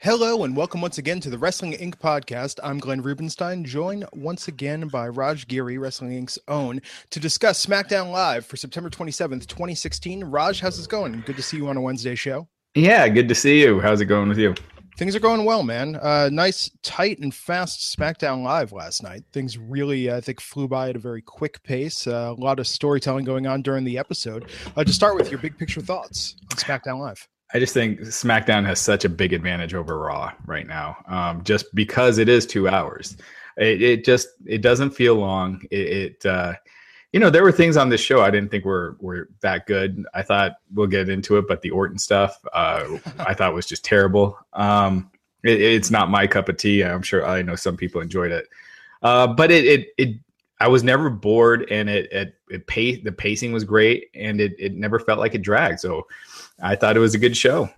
Hello and welcome once again to the Wrestling Inc. podcast. I'm Glenn Rubenstein, joined once again by Raj Giri, Wrestling Inc.'s own, to discuss SmackDown Live for September 27th, 2016. Raj, how's it going? Good to see you on a Wednesday show. Yeah, good to see you. How's it going with you? Things are going well, man. Uh, nice, tight, and fast SmackDown Live last night. Things really, I think, flew by at a very quick pace. Uh, a lot of storytelling going on during the episode. Uh, to start with, your big picture thoughts on SmackDown Live. I just think SmackDown has such a big advantage over Raw right now, um, just because it is two hours. It, it, just it doesn't feel long. It, it uh, you know, there were things on this show I didn't think were were that good. I thought we'll get into it, but the Orton stuff uh, I thought was just terrible. Um, it, it's not my cup of tea. I'm sure I know some people enjoyed it, uh, but it, it it I was never bored, and it it, it pace the pacing was great, and it it never felt like it dragged. So I thought it was a good show.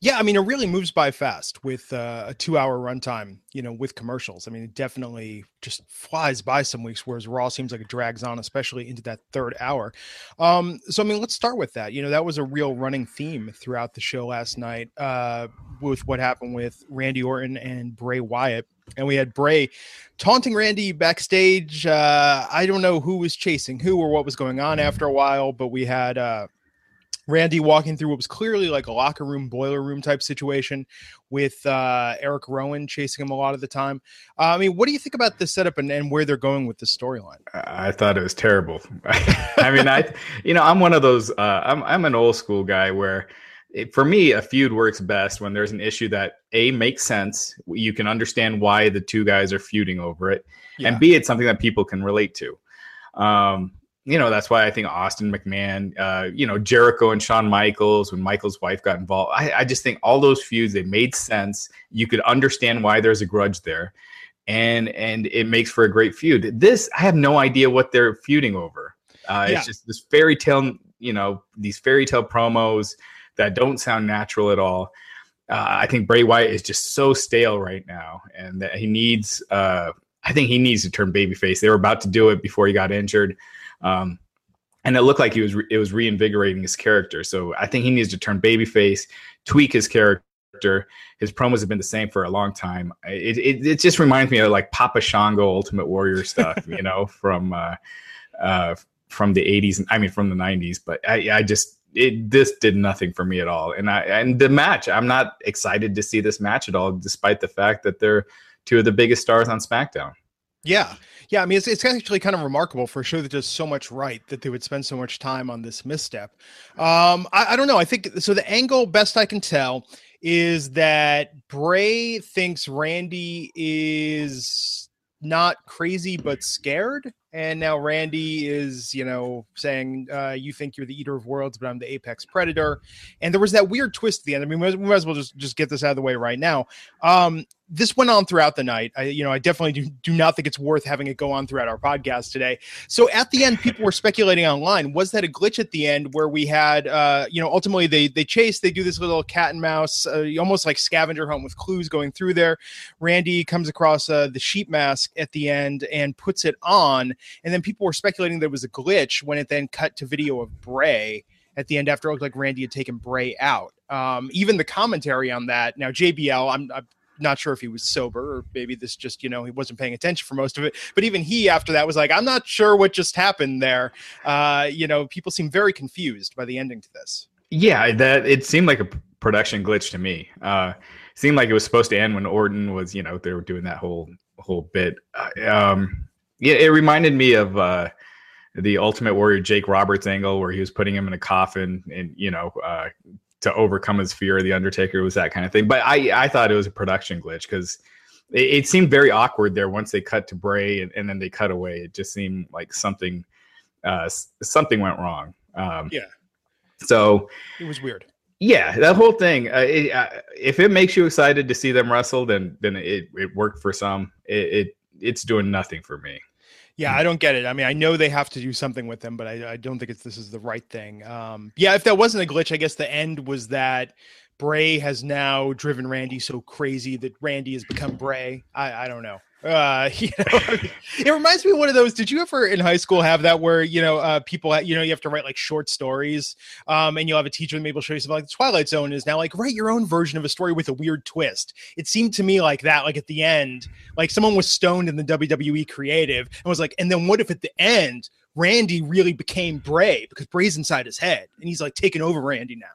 Yeah, I mean, it really moves by fast with uh, a two-hour runtime. You know, with commercials. I mean, it definitely just flies by some weeks, whereas Raw seems like it drags on, especially into that third hour. Um, so, I mean, let's start with that. You know, that was a real running theme throughout the show last night uh, with what happened with Randy Orton and Bray Wyatt. And we had Bray taunting Randy backstage. Uh, I don't know who was chasing who or what was going on after a while, but we had uh, Randy walking through what was clearly like a locker room, boiler room type situation with uh, Eric Rowan chasing him a lot of the time. Uh, I mean, what do you think about this setup and, and where they're going with the storyline? I thought it was terrible. I mean, I, you know, I'm one of those, uh, I'm, I'm an old school guy where it, for me, a feud works best when there's an issue that A makes sense. You can understand why the two guys are feuding over it. Yeah. And B, it's something that people can relate to. Um, you know that's why I think Austin McMahon, uh, you know Jericho and Shawn Michaels when Michaels' wife got involved. I, I, just think all those feuds they made sense. You could understand why there's a grudge there, and and it makes for a great feud. This I have no idea what they're feuding over. Uh, yeah. It's just this fairy tale, you know, these fairy tale promos that don't sound natural at all. Uh, I think Bray Wyatt is just so stale right now, and that he needs. Uh, I think he needs to turn babyface. They were about to do it before he got injured. Um, and it looked like he was re- it was reinvigorating his character. So I think he needs to turn babyface, tweak his character. His promos have been the same for a long time. It it, it just reminds me of like Papa Shango Ultimate Warrior stuff, you know, from uh, uh, from the '80s. I mean, from the '90s. But I, I just it this did nothing for me at all. And I and the match, I'm not excited to see this match at all, despite the fact that they're two of the biggest stars on SmackDown. Yeah. Yeah. I mean, it's, it's actually kind of remarkable for a show that does so much right that they would spend so much time on this misstep. Um, I, I don't know. I think so. The angle, best I can tell, is that Bray thinks Randy is not crazy but scared and now randy is you know saying uh, you think you're the eater of worlds but i'm the apex predator and there was that weird twist at the end i mean we might as well just just get this out of the way right now um, this went on throughout the night. I, you know, I definitely do, do not think it's worth having it go on throughout our podcast today. So at the end, people were speculating online. Was that a glitch at the end where we had, uh, you know, ultimately they they chase, they do this little cat and mouse, uh, almost like scavenger hunt with clues going through there. Randy comes across uh, the sheep mask at the end and puts it on, and then people were speculating there was a glitch when it then cut to video of Bray at the end after it looked like Randy had taken Bray out. Um, even the commentary on that. Now JBL, I'm, I'm not sure if he was sober or maybe this just you know he wasn't paying attention for most of it but even he after that was like i'm not sure what just happened there. Uh you know people seem very confused by the ending to this. Yeah that it seemed like a production glitch to me. Uh seemed like it was supposed to end when orton was you know they were doing that whole whole bit. Uh, um yeah it reminded me of uh the ultimate warrior jake roberts angle where he was putting him in a coffin and you know uh to overcome his fear of the Undertaker was that kind of thing. But I I thought it was a production glitch because it, it, seemed very awkward there once they cut to Bray and, and, then they cut away. It just seemed like something uh, something went wrong. Um, yeah. So it was weird. Yeah, that whole thing. Uh, it, uh, if it makes you excited to see them wrestle, then then it, it worked for some. It, it it's doing nothing for me. Yeah, I don't get it. I mean, I know they have to do something with them, but I, I don't think it's this is the right thing. Um, yeah, if that wasn't a glitch, I guess the end was that Bray has now driven Randy so crazy that Randy has become Bray. I, I don't know. Uh, you know, it reminds me of one of those. Did you ever in high school have that where you know uh, people, you know, you have to write like short stories, um, and you'll have a teacher maybe will show you something like the Twilight Zone is now like write your own version of a story with a weird twist. It seemed to me like that, like at the end, like someone was stoned in the WWE creative and was like, and then what if at the end Randy really became Bray because Bray's inside his head and he's like taking over Randy now.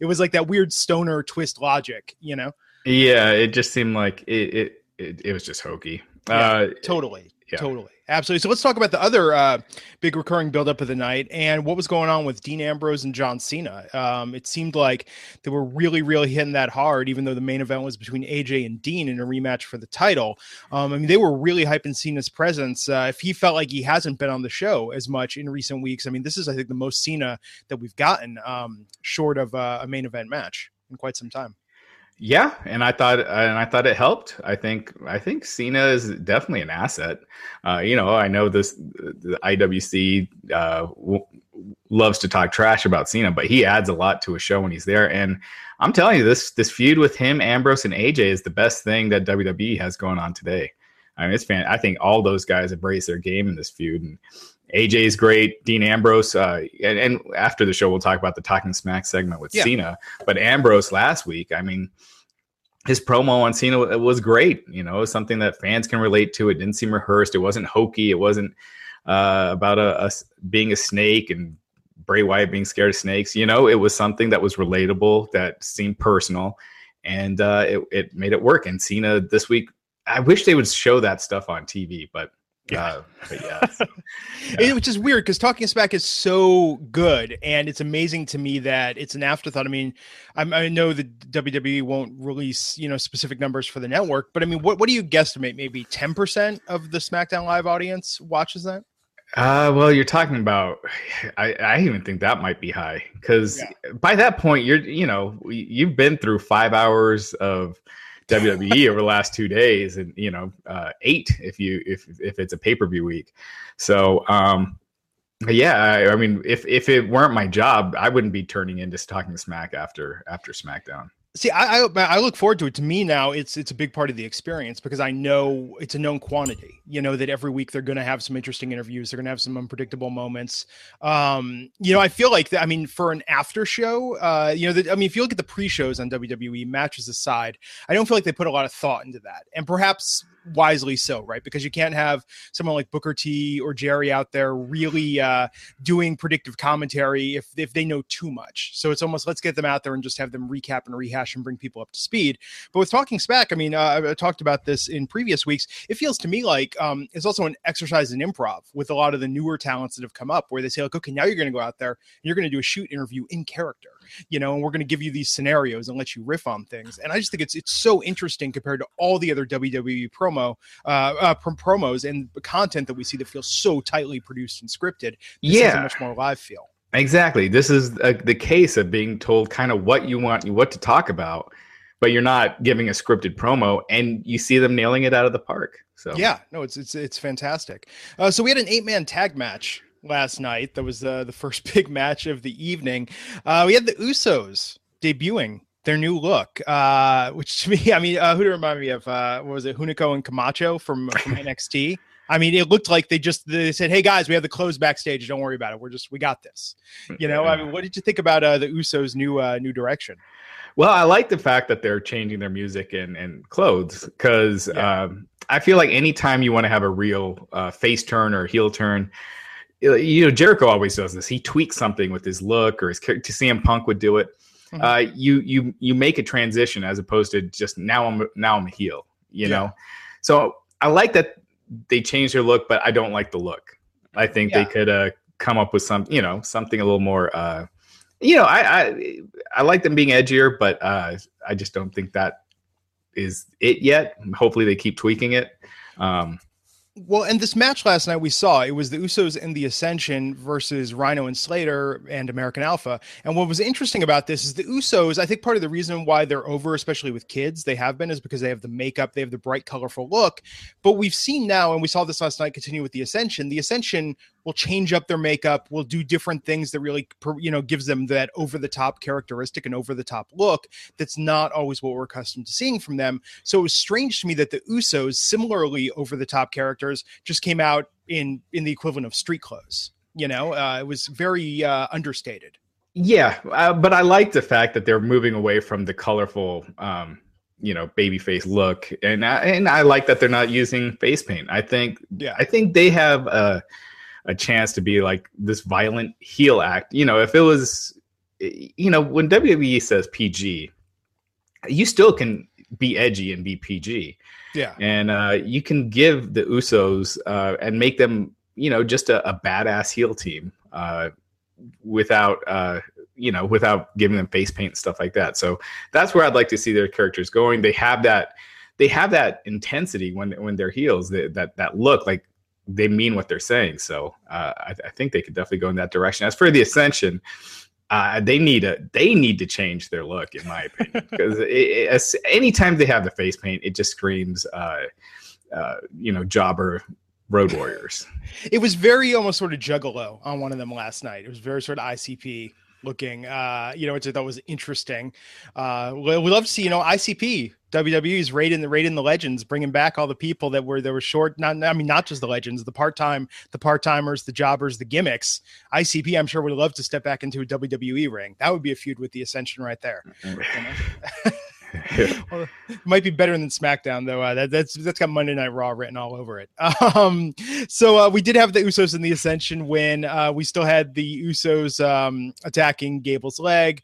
It was like that weird stoner twist logic, you know? Yeah, it just seemed like it. it it, it was just hokey. Yeah, uh, totally. yeah. Totally. Absolutely. So let's talk about the other uh, big recurring buildup of the night and what was going on with Dean Ambrose and John Cena. Um, it seemed like they were really, really hitting that hard, even though the main event was between AJ and Dean in a rematch for the title. Um, I mean, they were really hyping Cena's presence. Uh, if he felt like he hasn't been on the show as much in recent weeks, I mean, this is, I think, the most Cena that we've gotten um, short of uh, a main event match in quite some time. Yeah, and I thought and I thought it helped. I think I think Cena is definitely an asset. Uh, you know, I know this the IWC uh, w- loves to talk trash about Cena, but he adds a lot to a show when he's there. And I'm telling you, this this feud with him, Ambrose, and AJ is the best thing that WWE has going on today. I mean, it's fan. I think all those guys embrace their game in this feud, and AJ is great. Dean Ambrose, uh, and, and after the show, we'll talk about the Talking Smack segment with Yeah. Cena. But Ambrose last week, I mean, his promo on Cena wa- was great. You know, something that fans can relate to. It didn't seem rehearsed. It wasn't hokey. It wasn't uh, about a, a being a snake and Bray Wyatt being scared of snakes. You know, it was something that was relatable, that seemed personal, and uh, it, it made it work. And Cena this week, I wish they would show that stuff on TV, but Yeah. uh, but yeah, It, which is weird because Talking Smack is so good, and it's amazing to me that it's an afterthought. I mean, I'm, I know the WWE won't release you know specific numbers for the network, but I mean, what what do you guesstimate? Maybe ten percent of the SmackDown Live audience watches that. Uh, well, you're talking about. I, I even think that might be high because by that point, you're you know you've been through five hours of WWE over the last two days, and you know uh, eight if you if if it's a pay per view week. So um, yeah, I, I mean, if if it weren't my job, I wouldn't be turning into talking smack after after SmackDown. See, I, I I look forward to it. To me now, it's it's a big part of the experience because I know it's a known quantity. You know that every week they're going to have some interesting interviews. They're going to have some unpredictable moments. Um, you know, I feel like that. I mean, for an after show, uh, you know, that I mean, if you look at the pre-shows on WWE, matches aside, I don't feel like they put a lot of thought into that, and perhaps wisely so, right? Because you can't have someone like Booker T or Jerry out there really uh, doing predictive commentary if if they know too much. So it's almost let's get them out there and just have them recap and rehash and bring people up to speed. But with talking Smack, I mean, uh, I- I talked about this in previous weeks. It feels to me like um, it's also an exercise in improv with a lot of the newer talents that have come up, where they say like, okay, now you're going to go out there and you're going to do a shoot interview in character, you know, and we're going to give you these scenarios and let you riff on things. And I just think it's it's so interesting compared to all the other WWE promo uh, uh prom- promos and the content that we see that feels so tightly produced and scripted. This a Yeah. much more live feel. Exactly. This is uh the case of being told kind of what you want, what to talk about, but you're not giving a scripted promo, and you see them nailing it out of the park. So Yeah, no, it's it's it's fantastic. Uh, so we had an eight man tag match last night. That was uh, the first big match of the evening. Uh, we had the Usos debuting their new look, uh, which to me, I mean, uh, who to remind me of? Uh, what was it, Hunico and Camacho from, from NXT? I mean, it looked like they just they said, "Hey guys, we have the clothes backstage. Don't worry about it. We're just we got this." You know, I mean, what did you think about uh, the Usos' new uh, new direction? Well, I like the fact that they're changing their music and, and clothes because Yeah. um, I feel like anytime you want to have a real uh, face turn or heel turn, you know, Jericho always does this. He tweaks something with his look or his character. CM Punk would do it. Mhm. Uh, you you you make a transition as opposed to just now I'm now I'm a heel. You Yeah. know, so I like that they changed their look, but I don't like the look. I think Yeah. they could uh, come up with some you know something a little more. Uh, you know, I, I I like them being edgier, but uh, I just don't think that is it yet. Hopefully, they keep tweaking it. Um, Well, and this match last night we saw it was the Usos and the Ascension versus Rhino and Slater and American Alpha. And what was interesting about this is the Usos. I think part of the reason why they're over, especially with kids, they have been, is because they have the makeup, they have the bright, colorful look. But we've seen now, and we saw this last night, continue with the Ascension. The Ascension will change up their makeup, will do different things that really, you know, gives them that over the top characteristic and over the top look that's not always what we're accustomed to seeing from them. So it was strange to me that the Usos, similarly over the top characters, just came out in in the equivalent of street clothes. You know, uh, it was very uh, understated. Yeah, uh, but I like the fact that they're moving away from the colorful, um, you know, baby face look, and I, and I like that they're not using face paint. I think, yeah, I think they have a a chance to be like this violent heel act. You know, if it was, you know, when WWE says PG, you still can be edgy and be PG. Yeah, and uh, you can give the Usos uh, and make them, you know, just a, a badass heel team. Uh, without uh you know without giving them face paint and stuff like that so that's where i'd like to see their characters going they have that they have that intensity when when they're heels they, that that look like they mean what they're saying so uh, I, I, think they could definitely go in that direction as for the ascension uh, they need a they need to change their look in my opinion because anytime they have the face paint it just screams uh, uh you know jobber Road Warriors. it was very almost sort of juggalo on one of them last night. It was very sort of ICP looking, uh, you know, which I thought was interesting. Uh, we, we love to see, you know, ICP WWE's raiding the raiding the legends, bringing back all the people that were that were short. Not, I mean, not just the legends, the part time, the part timers, the jobbers, the gimmicks. ICP, I'm sure would love to step back into a WWE ring. That would be a feud with the Ascension right there. Mm-hmm. well, it might be better than SmackDown though. Uh, that, that's that's got Monday Night Raw written all over it. Um, so uh, we did have the Usos in the Ascension win. Uh, we still had the Usos um, attacking Gable's leg,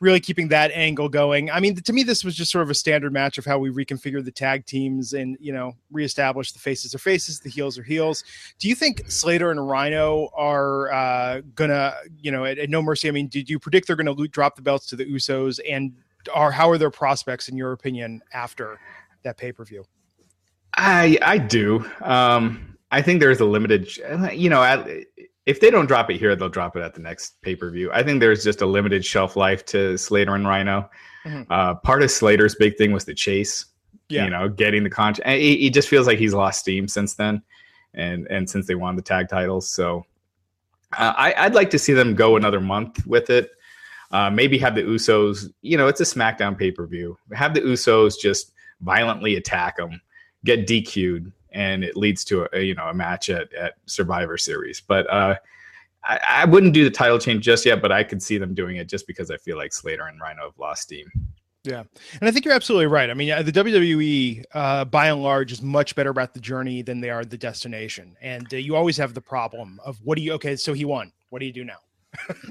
really keeping that angle going. I mean, to me, this was just sort of a standard match of how we reconfigure the tag teams and you know reestablish the faces are faces, the heels are heels. Do you think Slater and Rhino are uh, gonna, you know, at, at No Mercy? I mean, did you predict they're gonna drop the belts to the Usos and are how are their prospects in your opinion after that pay per view? I I do. Um, I think there's a limited, you know, if they don't drop it here, they'll drop it at the next pay per view. I think there's just a limited shelf life to Slater and Rhino. Mm-hmm. Uh, part of Slater's big thing was the chase. Yeah. You know, getting the contract. He, he just feels like he's lost steam since then, and and since they won the tag titles. So uh, I, I'd like to see them go another month with it. Uh, maybe have the Usos, you know, it's a SmackDown pay per view. Have the Usos just violently attack them, get DQ'd, and it leads to a, you know a match at, at Survivor Series. But uh, I, I, wouldn't do the title change just yet, but I could see them doing it just because I feel like Slater and Rhino have lost steam. Yeah, and I think you're absolutely right. I mean, the WWE, uh, by and large, is much better about the journey than they are the destination. And uh, you always have the problem of what do you? Okay, so he won. What do you do now?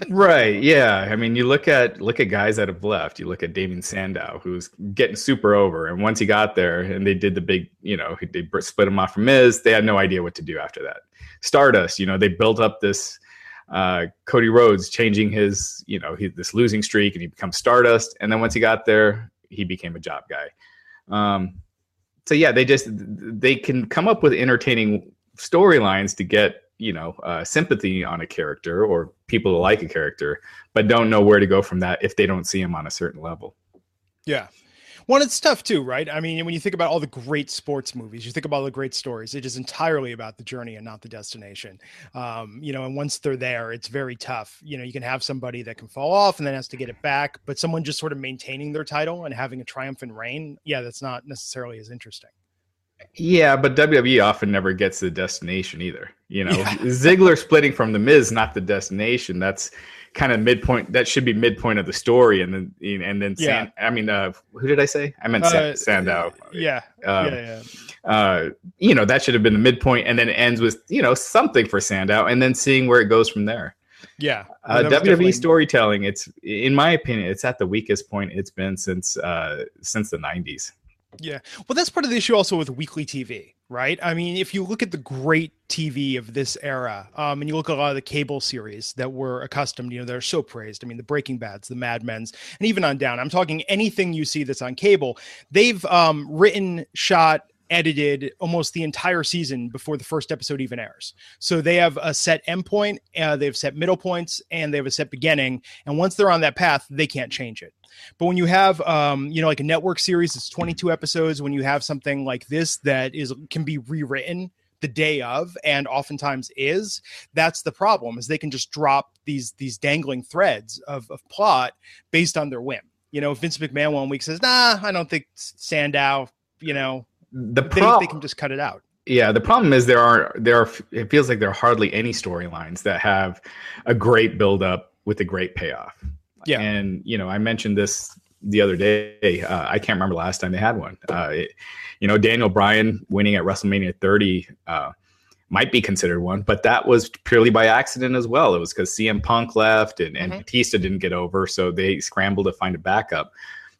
Right. Yeah. I mean, you look at look at guys that have left. You look at Damien Sandow, who's getting super over, and once he got there, and they did the big, you know, they split him off from Miz. They had no idea what to do after that. Stardust, you know, they built up this uh, Cody Rhodes changing his, you know, he, this losing streak, and he becomes Stardust. And then once he got there, he became a job guy. Um, so yeah, they just they can come up with entertaining storylines to get you know uh, sympathy on a character or people to like a character but don't know where to go from that if they don't see him on a certain level. Yeah. Well it's tough too right? I mean when you think about all the great sports movies you think about all the great stories it is entirely about the journey and not the destination. Um, you know and once they're there it's very tough. You know you can have somebody that can fall off and then has to get it back but someone just sort of maintaining their title and having a triumphant reign yeah that's not necessarily as interesting yeah, but WWE often never gets the destination either. You know, yeah. Ziggler splitting from the Miz, not the destination. That's kind of midpoint. That should be midpoint of the story, and then and then yeah. San, I mean, uh, who did I say? I meant uh, Sandow. Yeah, um, yeah, yeah. Uh, you know, that should have been the midpoint, and then it ends with you know something for Sandow, and then seeing where it goes from there. Yeah, uh, WWE definitely... storytelling. It's in my opinion, it's at the weakest point it's been since uh, since the '90s. Yeah. Well, that's part of the issue also with weekly TV, right? I mean, if you look at the great TV of this era, um, and you look at a lot of the cable series that were accustomed, you know, they're so praised. I mean, the Breaking Bads, the Mad Men's, and even on down. I'm talking anything you see that's on cable. They've um, written, shot, edited almost the entire season before the first episode even airs. So they have a set endpoint, uh, they have set middle points, and they have a set beginning. And once they're on that path, they can't change it. But when you have, um, you know, like a network series, it's 22 episodes. When you have something like this that is can be rewritten, the day of and oftentimes is that's the problem is they can just drop these these dangling threads of, of plot based on their whim you know vince mcmahon one week says nah i don't think sandow you know the they, they can just cut it out. Yeah the problem is there are there are it feels like there are hardly any storylines that have a great build up with a great payoff. Yeah. and you know i mentioned this the other day uh, i can't remember last time they had one. Uh, it, you know daniel bryan winning at wrestlemania 30 uh, might be considered one but that was purely by accident as well. It was because cm punk left and, and Mhm. batista didn't get over so they scrambled to find a backup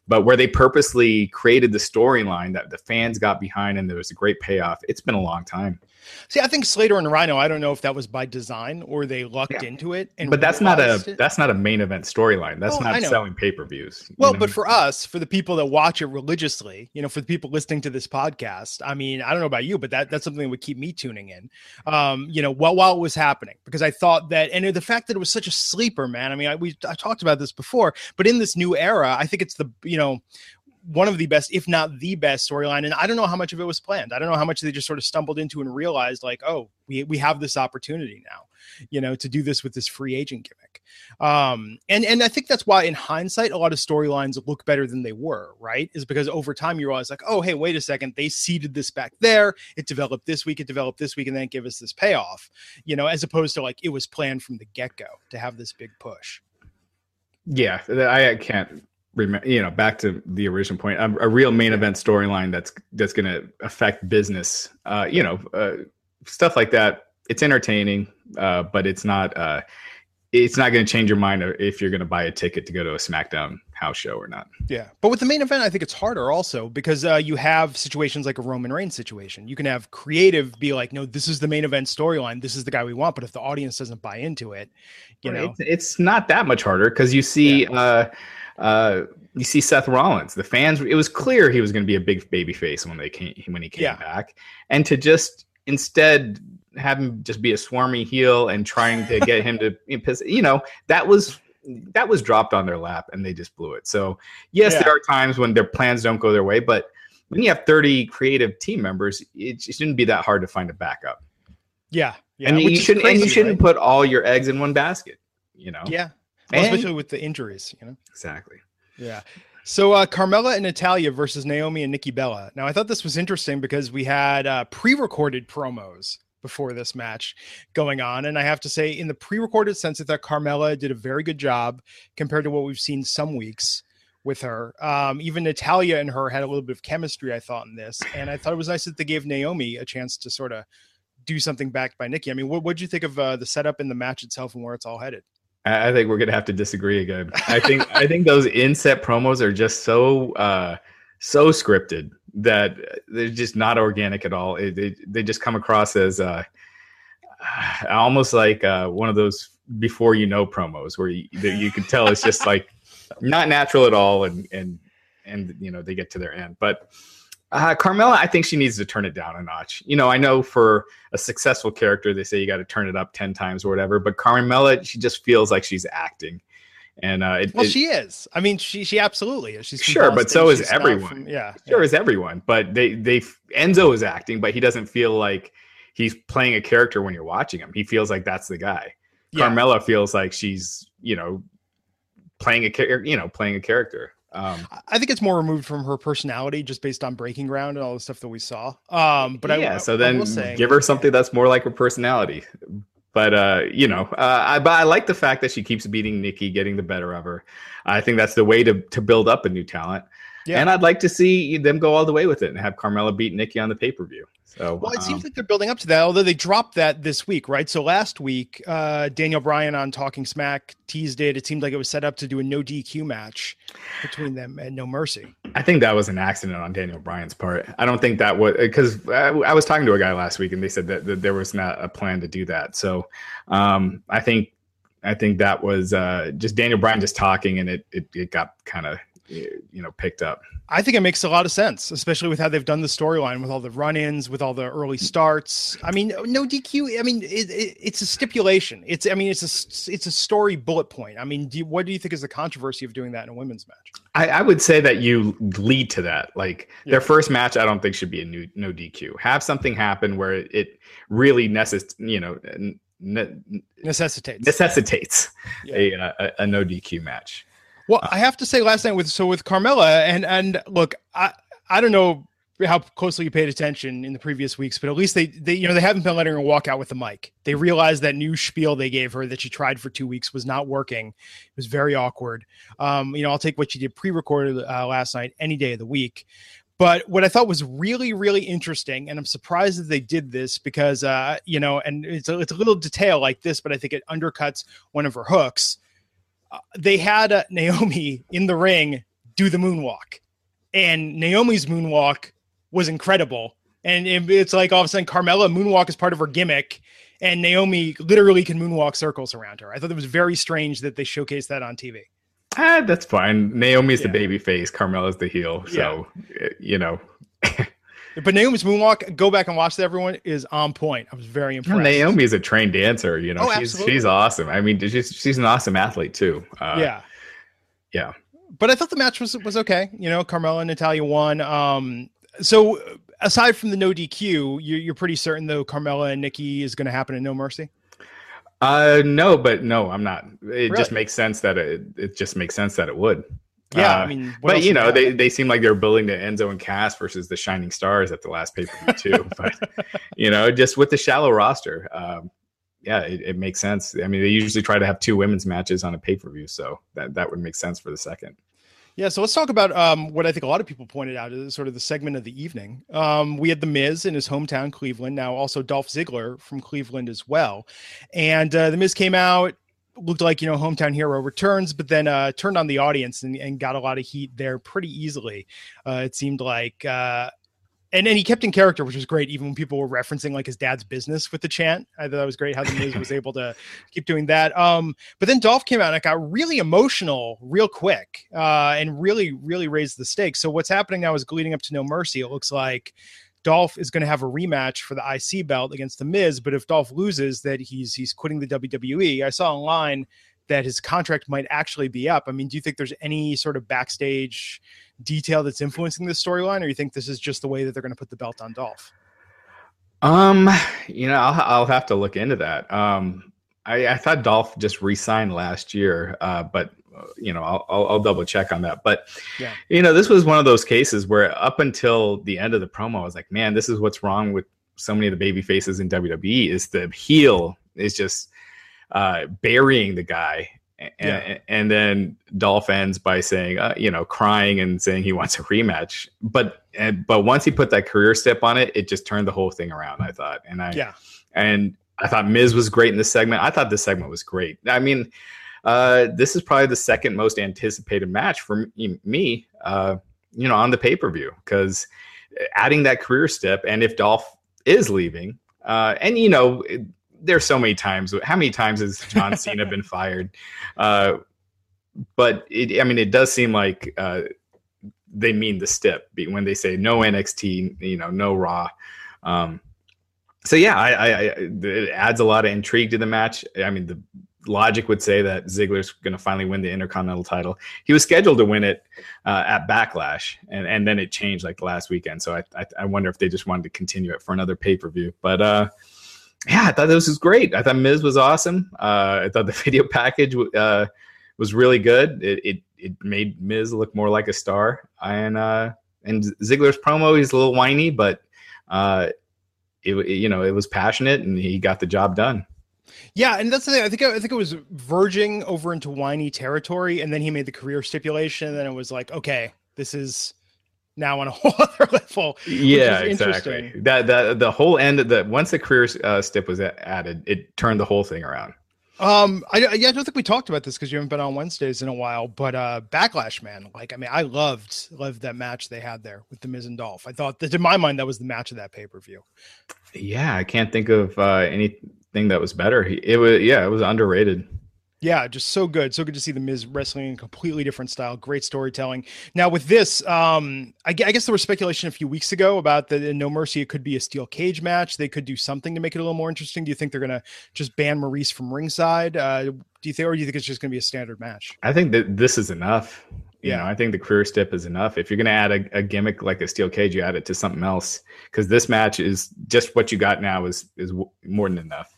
but where they purposely created the storyline that the fans got behind and there was a great payoff it's been a long time see i think slater and rhino i don't know if that was by design or they lucked Yeah. into it and but that's not a it. that's not a main event storyline that's Oh, not selling pay-per-views you Well, know? but for us, for the people that watch it religiously, you know, for the people listening to this podcast, I mean, I don't know about you, but that that's something that would keep me tuning in. Um, you know, while while it was happening, because I thought that, and the fact that it was such a sleeper, man. I mean, I, we I talked about this before, but in this new era, I think it's the you know one of the best, if not the best storyline. And I don't know how much of it was planned. I don't know how much they just sort of stumbled into and realized, like, oh, we we have this opportunity now, you know, to do this with this free agent gimmick. Um, and and I think that's why, in hindsight, a lot of storylines look better than they were. Right? Is because over time you realize, like, oh, hey, wait a second, they seeded this back there. It developed this week. It developed this week, and then give us this payoff. You know, as opposed to like it was planned from the get go to have this big push. yeah i, can't you know back to the original point a, a real main event storyline that's that's going to affect business uh you know uh, stuff like that. It's entertaining uh but it's not uh it's not going to change your mind if you're going to buy a ticket to go to a smackdown house show or not. Yeah, but with the main event, I think it's harder also because uh, you have situations like a Roman Reigns situation. You can have creative be like, no, this is the main event storyline. This is the guy we want. But if the audience doesn't buy into it, you know, it's, it's not that much harder because you see uh uh you see Seth Rollins the fans it was clear he was going to be a big baby face when they came when he came Yeah. back and to just instead have him just be a swarmy heel and trying to get him to piss you know that was that was dropped on their lap and they just blew it so yes Yeah. there are times when their plans don't go their way but when you have 30 creative team members it shouldn't be that hard to find a backup yeah, yeah, and you shouldn't and you crazy, shouldn't right? put all your eggs in one basket you know yeah, well, especially with the injuries, you know. exactly Yeah. So uh, Carmella and Natalya versus Naomi and Nikki Bella. Now I thought this was interesting because we had uh, pre-recorded promos before this match going on, and I have to say, in the pre-recorded sense, I thought Carmella did a very good job compared to what we've seen some weeks with her. Um, even Natalya and her had a little bit of chemistry, I thought, in this, and I thought it was nice that they gave Naomi a chance to sort of do something backed by Nikki. I mean, what would you think of uh, the setup in the match itself and where it's all headed? I think we're gonna have to disagree again. I think I think those inset promos are just so uh, so scripted that they're just not organic at all. It, they they just come across as uh, almost like uh, one of those before you know promos where you, you can tell it's just like not natural at all, and and and you know they get to their end, but. Uh, Carmella, I think she needs to turn it down a notch. You know, I know for a successful character, they say you got to turn it up 10 times or whatever, but Carmella, she just feels like she's acting. And uh, it, Well, it she is. I mean, she she absolutely is. She's Sure, but so is everyone. from- yeah, sure yeah. is everyone, but they, they, Enzo is acting, but he doesn't feel like he's playing a character when you're watching him. He feels like that's the guy. Yeah. Carmella feels like she's, you know, playing a character, you know, playing a character. Um, I- think it's more removed from her personality, just based on Breaking Ground and all the stuff that we saw. Um, but yeah, I- so then say, give her something that's more like her personality. But uh, you know, uh, I but I like the fact that she keeps beating Nikki, getting the better of her. I think that's the way to to build up a new talent. Yeah. And I'd like to see them go all the way with it and have Carmella beat Nikki on the pay per view. So Well, it um, seems like they're building up to that, although they dropped that this week, right? So last week, uh, Daniel Bryan on Talking Smack teased it. It seemed like it was set up to do a no DQ match between them and No Mercy. I think that was an accident on Daniel Bryan's part. I don't think that was because I, I was talking to a guy last week and they said that, that there was not a plan to do that. So um, I think I think that was uh, just Daniel Bryan just talking and it it, it got kind of you know picked up. I think it makes a lot of sense, especially with how they've done the storyline with all the run-ins, with all the early starts. I mean, no DQ. I mean, it, it, it's a stipulation. It's I mean, it's a it's a story bullet point. I mean, do you, what do you think is the controversy of doing that in a women's match? I, I would say that you lead to that. Like yeah. their first match, I don't think should be a new no DQ. Have something happen where it really necess you know ne- necessitates necessitates yeah. a, uh, a, a no DQ match. Well, I have to say, last night with so with Carmella and and look, I I don't know how closely you paid attention in the previous weeks, but at least they they you know they haven't been letting her walk out with the mic. They realized that new spiel they gave her that she tried for two weeks was not working. It was very awkward. Um, you know, I'll take what she did pre-recorded uh, last night any day of the week. But what I thought was really, really interesting, and I'm surprised that they did this because, uh, you know, and it's a, it's a little detail like this, but I think it undercuts one of her hooks. Uh, they had uh, Naomi in the ring do the moonwalk, and Naomi's moonwalk was incredible. And it, it's like all of a sudden, Carmella moonwalk is part of her gimmick, and Naomi literally can moonwalk circles around her. I thought it was very strange that they showcased that on TV. Ah, that's fine. Naomi's yeah. the baby face, Carmella's the heel. So, yeah. you know. but Naomi's moonwalk, go back and watch that, everyone, is on point. I was very impressed. Naomi is a trained dancer. You know, oh, she's, absolutely. she's awesome. I mean, she's, she's an awesome athlete, too. Uh, yeah. Yeah. But I thought the match was was okay. You know, Carmella and Natalya won. Um, so aside from the no DQ, you're, you're pretty certain though Carmella and Nikki is going to happen in No Mercy. Uh, no, but no, I'm not. It really? just makes sense that it it just makes sense that it would. Yeah, uh, I mean, but you know, they, they seem like they're building the Enzo and Cass versus the Shining Stars at the last pay per view too. but you know, just with the shallow roster, um, yeah, it, it, makes sense. I mean, they usually try to have two women's matches on a pay per view, so that that would make sense for the second. Yeah, so let's talk about um, what I think a lot of people pointed out is sort of the segment of the evening. Um, we had The Miz in his hometown, Cleveland, now also Dolph Ziggler from Cleveland as well. And uh, The Miz came out, looked like, you know, hometown hero returns, but then uh, turned on the audience and, and, got a lot of heat there pretty easily. Uh, it seemed like uh, and and he kept in character, which was great. Even when people were referencing like his dad's business with the chant, I thought that was great. How the Miz was able to keep doing that. Um, but then Dolph came out and it got really emotional real quick, uh, and really really raised the stakes. So what's happening now is leading up to No Mercy. It looks like Dolph is going to have a rematch for the IC belt against the Miz. But if Dolph loses, that he's he's quitting the WWE. I saw online that his contract might actually be up. I mean, do you think there's any sort of backstage? detail that's influencing this storyline, or you think this is just the way that they're going to put the belt on Dolph? Um, you know, I'll, I'll have to look into that. Um, I, I thought Dolph just re-signed last year, uh, but you know, I'll, I'll, I'll, double check on that. But yeah. you know, this was one of those cases where up until the end of the promo, I was like, man, this is what's wrong with so many of the baby faces in WWE is the heel is just uh, burying the guy and, yeah. and then Dolph ends by saying, uh, you know, crying and saying he wants a rematch. But and, but once he put that career stip on it, it just turned the whole thing around. I thought, and I yeah, and I thought Miz was great in this segment. I thought this segment was great. I mean, uh, this is probably the second most anticipated match for me. Uh, you know, on the pay per view because adding that career stip, and if Dolph is leaving, uh, and you know, there's so many times. How many times has John Cena been fired? Uh, but it, I mean, it does seem like uh, they mean the stip when they say no NXT, you know, no Raw. Um, so yeah, I, I, I, it adds a lot of intrigue to the match. I mean, the logic would say that Ziggler's going to finally win the Intercontinental title. He was scheduled to win it uh, at Backlash, and and then it changed like last weekend. So I, I, I wonder if they just wanted to continue it for another pay per view. But uh, yeah, I thought this was great. I thought Miz was awesome. Uh, I thought the video package uh, was really good. It, it, it made Miz look more like a star. And uh, and Ziggler's promo, he's a little whiny, but uh, it, you know it was passionate, and he got the job done. Yeah, and that's the thing. I think I think it was verging over into whiny territory, and then he made the career stipulation. And then it was like, okay, this is now on a whole other level. Yeah, exactly. That that the whole end of the once the career uh, stip was added, it turned the whole thing around. Um, I, yeah, I don't think we talked about this because you haven't been on Wednesdays in a while. But uh, Backlash, man, like I mean, I loved loved that match they had there with the Miz and Dolph. I thought that in my mind that was the match of that pay per view. Yeah, I can't think of uh, anything that was better. It was yeah, it was underrated. Yeah, just so good. So good to see the Miz wrestling in a completely different style. Great storytelling. Now with this, um, I, I, guess there was speculation a few weeks ago about the No Mercy. It could be a steel cage match. They could do something to make it a little more interesting. Do you think they're going to just ban Maurice from ringside? Uh, do you think, or do you think it's just going to be a standard match? I think that this is enough. You yeah, know, I think the career stip is enough. If you're going to add a, a, gimmick like a steel cage, you add it to something else because this match is just what you got now is is more than enough.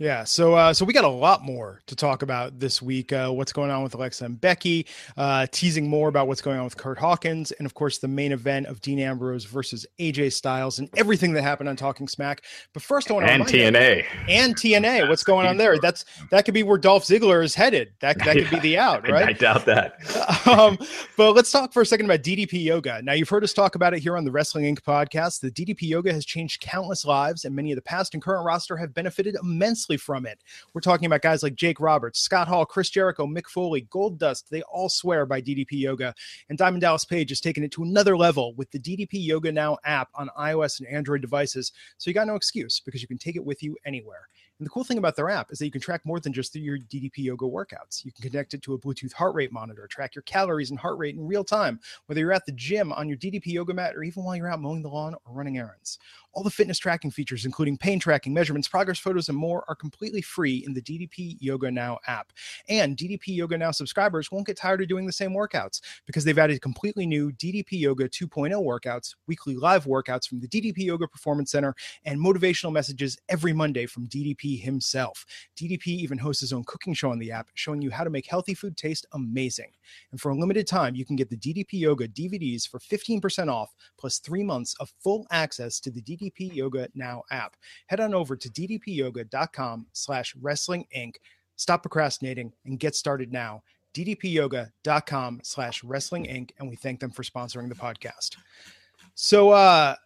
Yeah, so uh, so we got a lot more to talk about this week. Uh, what's going on with Alexa and Becky? Uh, teasing more about what's going on with Kurt Hawkins, and of course the main event of Dean Ambrose versus AJ Styles, and everything that happened on Talking Smack. But first, I want to and TNA and TNA. What's going on there? That's that could be where Dolph Ziggler is headed. That that could be the out, right? I doubt that. um, but let's talk for a second about DDP Yoga. Now you've heard us talk about it here on the Wrestling Inc. podcast. The DDP Yoga has changed countless lives, and many of the past and current roster have benefited immensely from it. We're talking about guys like Jake Roberts, Scott Hall, Chris Jericho, Mick Foley, Goldust. They all swear by DDP Yoga. And Diamond Dallas Page has taken it to another level with the DDP Yoga Now app on iOS and Android devices. So you got no excuse because you can take it with you anywhere. And the cool thing about their app is that you can track more than just your DDP yoga workouts. You can connect it to a Bluetooth heart rate monitor, track your calories and heart rate in real time, whether you're at the gym, on your DDP yoga mat, or even while you're out mowing the lawn or running errands. All the fitness tracking features, including pain tracking, measurements, progress photos, and more, are completely free in the DDP Yoga Now app. And DDP Yoga Now subscribers won't get tired of doing the same workouts because they've added completely new DDP Yoga 2.0 workouts, weekly live workouts from the DDP Yoga Performance Center, and motivational messages every Monday from DDP himself. DDP even hosts his own cooking show on the app, showing you how to make healthy food taste amazing. And for a limited time, you can get the DDP Yoga DVDs for 15% off, plus three months of full access to the DDP Yoga Now app. Head on over to ddpyoga.com slash wrestling inc. Stop procrastinating and get started now. ddpyoga.com slash wrestling inc. And we thank them for sponsoring the podcast. So uh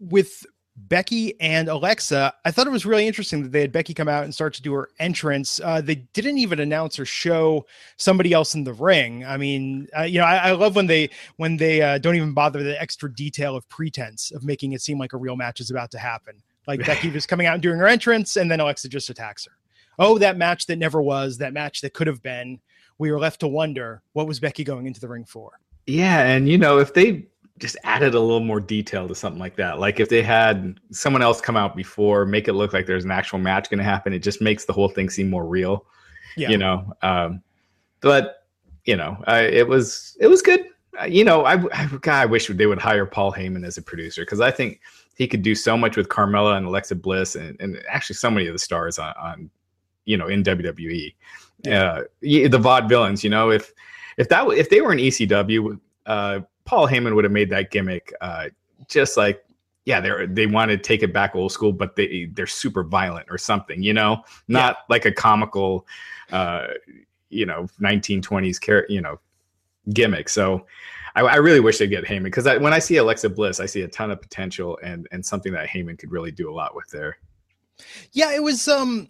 with Becky and Alexa, I thought it was really interesting that they had Becky come out and start to do her entrance. Uh, they didn't even announce or show somebody else in the ring. I mean, uh, you know, I, I, love when they when they uh, don't even bother the extra detail of pretense of making it seem like a real match is about to happen. Like Becky just coming out and doing her entrance, and then Alexa just attacks her. Oh, that match that never was, that match that could have been. We were left to wonder what was Becky going into the ring for. Yeah, and you know, if they just added a little more detail to something like that. Like if they had someone else come out before, make it look like there's an actual match going to happen. It just makes the whole thing seem more real. Yeah. You know, um, but you know, I, it was it was good. Uh, you know, I, I God, I wish they would hire Paul Heyman as a producer because I think he could do so much with Carmella and Alexa Bliss and, and actually so many of the stars on, on you know in WWE. Yeah. Uh, the vaudevillains, you know, if if that if they were in ECW, uh, Paul Heyman would have made that gimmick uh, just like yeah, they they want to take it back old school, but they they're super violent or something, you know, not yeah. like a comical, uh, you know, 1920s care, you know, gimmick. So I, I really wish they'd get Heyman because when I see Alexa Bliss, I see a ton of potential and and something that Heyman could really do a lot with there. Yeah, it was um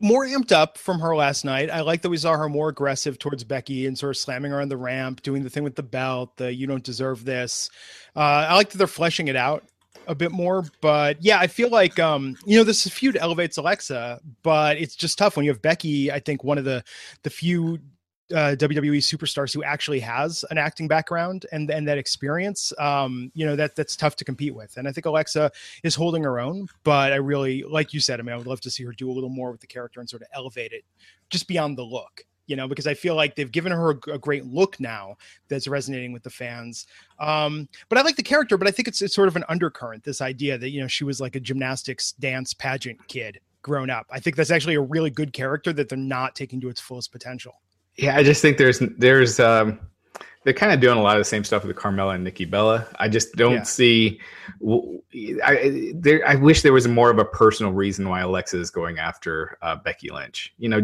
more amped up from her last night. I like that we saw her more aggressive towards Becky and sort of slamming her on the ramp, doing the thing with the belt, the you don't deserve this. Uh, I like that they're fleshing it out a bit more, but yeah, I feel like um, you know, this feud elevates Alexa, but it's just tough when you have Becky. I think one of the the few uh, WWE superstars who actually has an acting background and and that experience, um, you know that that's tough to compete with. And I think Alexa is holding her own, but I really, like you said, I mean, I would love to see her do a little more with the character and sort of elevate it just beyond the look. You know, because I feel like they've given her a, a great look now that's resonating with the fans. Um, but I like the character, but I think it's it's sort of an undercurrent. This idea that you know she was like a gymnastics dance pageant kid grown up. I think that's actually a really good character that they're not taking to its fullest potential. Yeah, I just think there's there's um, they're kind of doing a lot of the same stuff with Carmella and Nikki Bella. I just don't yeah. see. I there. I wish there was more of a personal reason why Alexa is going after uh, Becky Lynch. You know,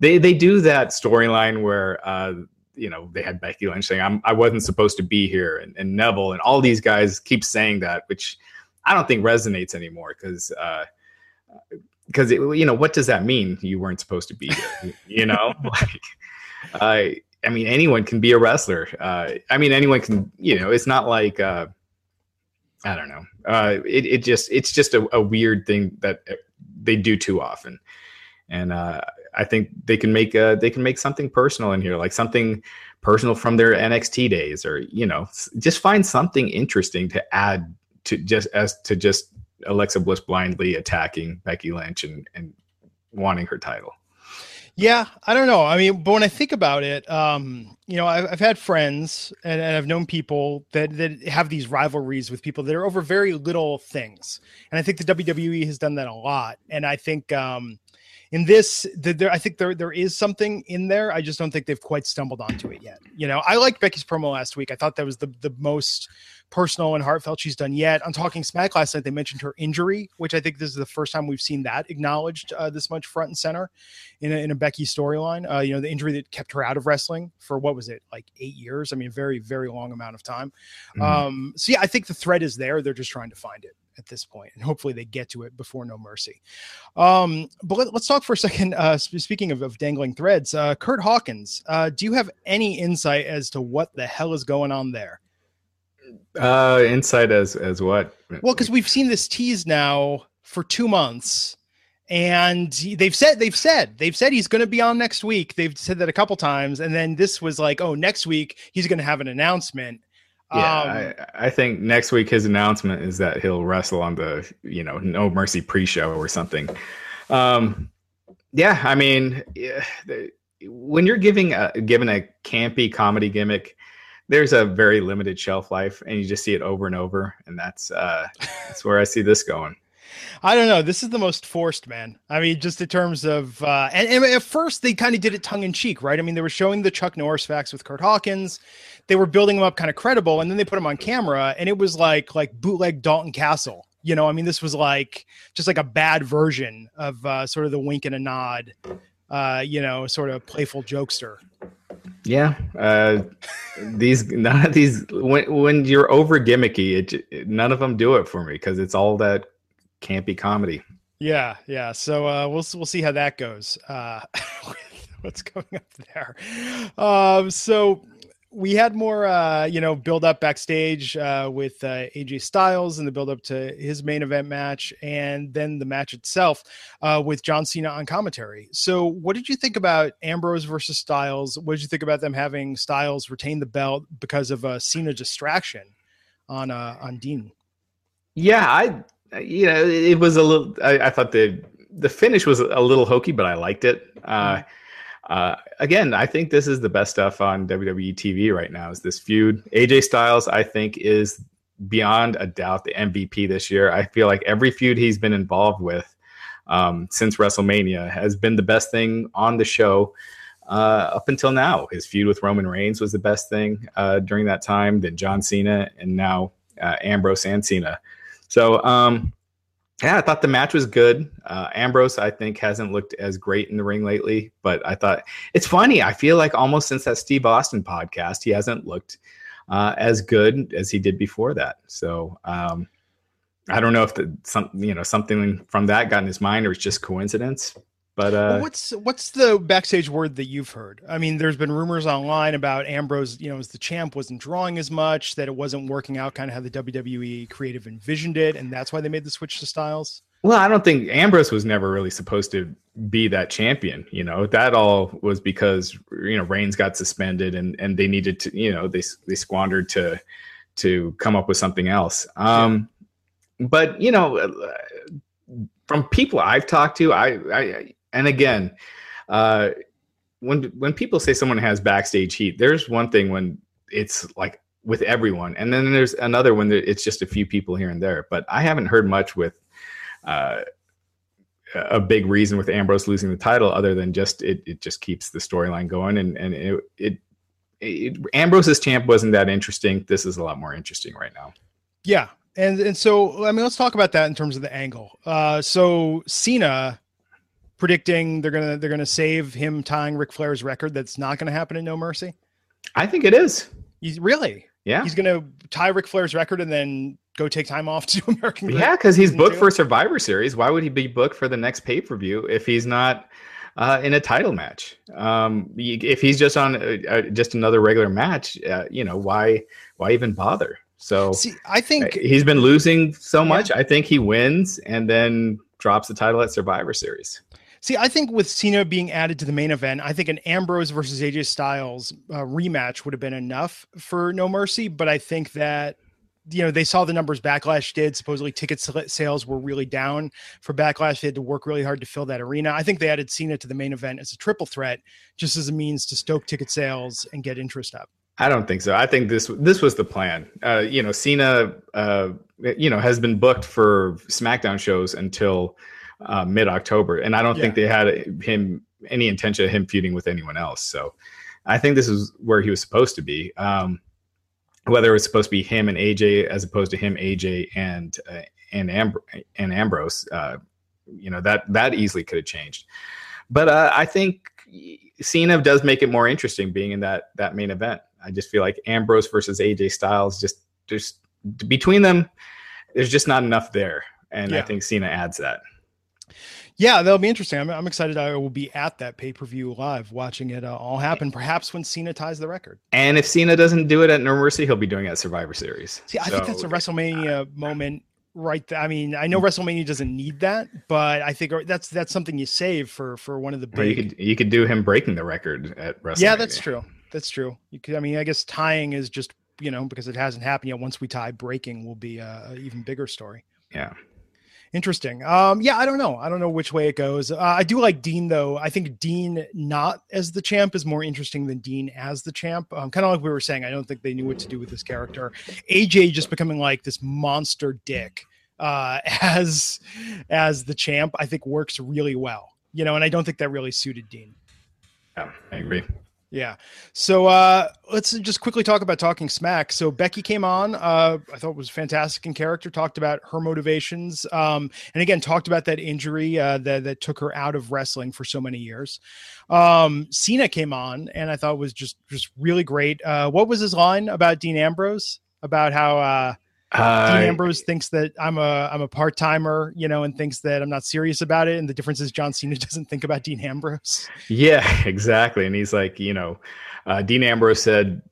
they they do that storyline where. Uh, you know, they had Becky Lynch saying, I'm, I wasn't supposed to be here. And, and Neville and all these guys keep saying that, which I don't think resonates anymore because, uh, because you know what does that mean you weren't supposed to be here you know like I I mean, anyone can be a wrestler. Uh, I mean, anyone can. You know, it's not like uh, I don't know. Uh, it it just it's just a, a weird thing that they do too often, and uh, I think they can make uh, they can make something personal in here, like something personal from their NXT days, or you know, just find something interesting to add to just as to just Alexa Bliss blindly attacking Becky Lynch and and wanting her title. Yeah, I don't know. I mean, but when I think about it, um, you know, I've, I've had friends and, and, I've known people that that have these rivalries with people that are over very little things, and I think the WWE has done that a lot. And I think um, in this, the, there, I think there there is something in there. I just don't think they've quite stumbled onto it yet. You know, I liked Becky's promo last week. I thought that was the the most personal and heartfelt she's done yet. On Talking Smack last night, they mentioned her injury, which I think this is the first time we've seen that acknowledged uh, this much front and center in a, in a Becky storyline. Uh, you know, the injury that kept her out of wrestling for what was it, like eight years? I mean, very, very long amount of time. Mm-hmm. Um, so, yeah, I think the thread is there. They're just trying to find it at this point, and hopefully they get to it before No Mercy. Um, but let, us talk for a second. Uh, speaking of, of, dangling threads, uh, Kurt Hawkins, uh, do you have any insight as to what the hell is going on there? Uh, insight as as what? Well, because we've seen this tease now for two months, and they've said they've said they've said he's going to be on next week. They've said that a couple times, and then this was like, oh, next week he's going to have an announcement. Yeah, um, I, I, think next week his announcement is that he'll wrestle on the you know No Mercy pre-show or something. Um, yeah, I mean, yeah, the, when you're giving a given a campy comedy gimmick, there's a very limited shelf life, and you just see it over and over, and that's uh, that's where I see this going. I don't know. This is the most forced, man. I mean, just in terms of, uh, and, and at first they kind of did it tongue in cheek, right? I mean, they were showing the Chuck Norris facts with Kurt Hawkins. They were building him up kind of credible, and then they put him on camera, and it was like like bootleg Dalton Castle. You know, I mean, this was like just like a bad version of uh, sort of the wink and a nod, uh, you know, sort of playful jokester. Yeah, uh, these none of these when when you're over gimmicky, it, none of them do it for me because it's all that campy comedy. Yeah, yeah. So uh, we'll we'll see how that goes. Uh, what's going up there? Um, so we had more, uh, you know, build up backstage uh, with uh, AJ Styles and the build up to his main event match, and then the match itself uh, with John Cena on commentary. So, what did you think about Ambrose versus Styles? What did you think about them having Styles retain the belt because of a Cena distraction on uh, on Dean? Yeah, I, you know, it was a little. I, I thought the the finish was a little hokey, but I liked it. Uh, mm-hmm uh, again, I think this is the best stuff on WWE TV right now. Is this feud? AJ Styles, I think, is beyond a doubt the MVP this year. I feel like every feud he's been involved with um, since WrestleMania has been the best thing on the show uh, up until now. His feud with Roman Reigns was the best thing uh, during that time. Then John Cena, and now uh, Ambrose and Cena. So um, yeah, I thought the match was good. Uh, Ambrose, I think, hasn't looked as great in the ring lately, but I thought it's funny. I feel like almost since that Steve Austin podcast, he hasn't looked uh, as good as he did before that. So um, I don't know if the some you know something from that got in his mind or it's just coincidence. But uh, well, what's what's the backstage word that you've heard? I mean, there's been rumors online about Ambrose, you know, as the champ wasn't drawing as much, that it wasn't working out kind of how the WWE creative envisioned it, and that's why they made the switch to Styles. Well, I don't think Ambrose was never really supposed to be that champion. You know, that all was because you know Reigns got suspended, and and they needed to, you know, they they squandered to to come up with something else. Um. But you know, uh, from people I've talked to, I, I and again, uh, when when people say someone has backstage heat, there's one thing when it's like with everyone, and then there's another when it's just a few people here and there. But I haven't heard much with uh, a big reason with Ambrose losing the title, other than just it, it just keeps the storyline going, and and it, it, it Ambrose's champ wasn't that interesting. This is a lot more interesting right now. Yeah, and and so I mean, let's talk about that in terms of the angle. Uh, so Cena predicting they're gonna they're gonna save him tying Ric Flair's record. That's not gonna happen in No Mercy. I think it is. He's really yeah. He's gonna tie Ric Flair's record and then go take time off to American. Yeah, because he's booked for Survivor Series. Why would he be booked for the next pay per view if he's not? Uh, in a title match, um, if he's just on uh, just another regular match, uh, you know why why even bother? So See, I think uh, he's been losing so much. Yeah. I think he wins and then drops the title at Survivor Series. See, I think with Cena being added to the main event, I think an Ambrose versus AJ Styles uh, rematch would have been enough for No Mercy. But I think that you know they saw the numbers backlash did. Supposedly ticket sales were really down for backlash. They had to work really hard to fill that arena. I think they added cena to the main event as a triple threat just as a means to stoke ticket sales and get interest up. I don't think so. I think this this was the plan. Uh, you know cena uh, you know has been booked for smackdown shows until uh, mid-october and i don't yeah. think they had him any intention of him feuding with anyone else so i think this is where he was supposed to be um, whether was supposed to be him and AJ as opposed to him, AJ and uh, and and Ambrose, uh, you know that that easily could have changed. But uh, I think Cena does make it more interesting being in that that main event. I just feel like Ambrose versus AJ Styles, just just between them, there's just not enough there, and yeah. I think Cena adds that. Yeah, that'll be interesting. I'm, I'm excited. I will be at that pay per view live, watching it uh, all happen. Perhaps when Cena ties the record. And if Cena doesn't do it at No Mercy, he'll be doing it at Survivor Series. See, I so, think that's a WrestleMania uh, moment, right? There. I mean, I know WrestleMania doesn't need that, but I think that's that's something you save for for one of the big. You could you could do him breaking the record at WrestleMania. Yeah, that's true. That's true. You could. I mean, I guess tying is just you know because it hasn't happened yet. Once we tie, breaking will be a, a even bigger story. Yeah. Interesting. Um, yeah, I don't know. I don't know which way it goes. Uh, I do like Dean though. I think Dean not as the champ is more interesting than Dean as the champ. Um, kind of like we were saying. I don't think they knew what to do with this character. AJ just becoming like this monster dick uh, as as the champ. I think works really well. You know, and I don't think that really suited Dean. Yeah, I agree. Yeah. So uh, let's just quickly talk about talking smack. So Becky came on. Uh, I thought was fantastic in character. Talked about her motivations, um, and again talked about that injury uh, that that took her out of wrestling for so many years. Um, Cena came on, and I thought was just just really great. Uh, what was his line about Dean Ambrose? About how uh, Dean Ambrose thinks that I'm a I'm a part timer, you know, and thinks that I'm not serious about it. And the difference is John Cena doesn't think about Dean Ambrose. Yeah, exactly. And he's like, you know, uh, Dean Ambrose said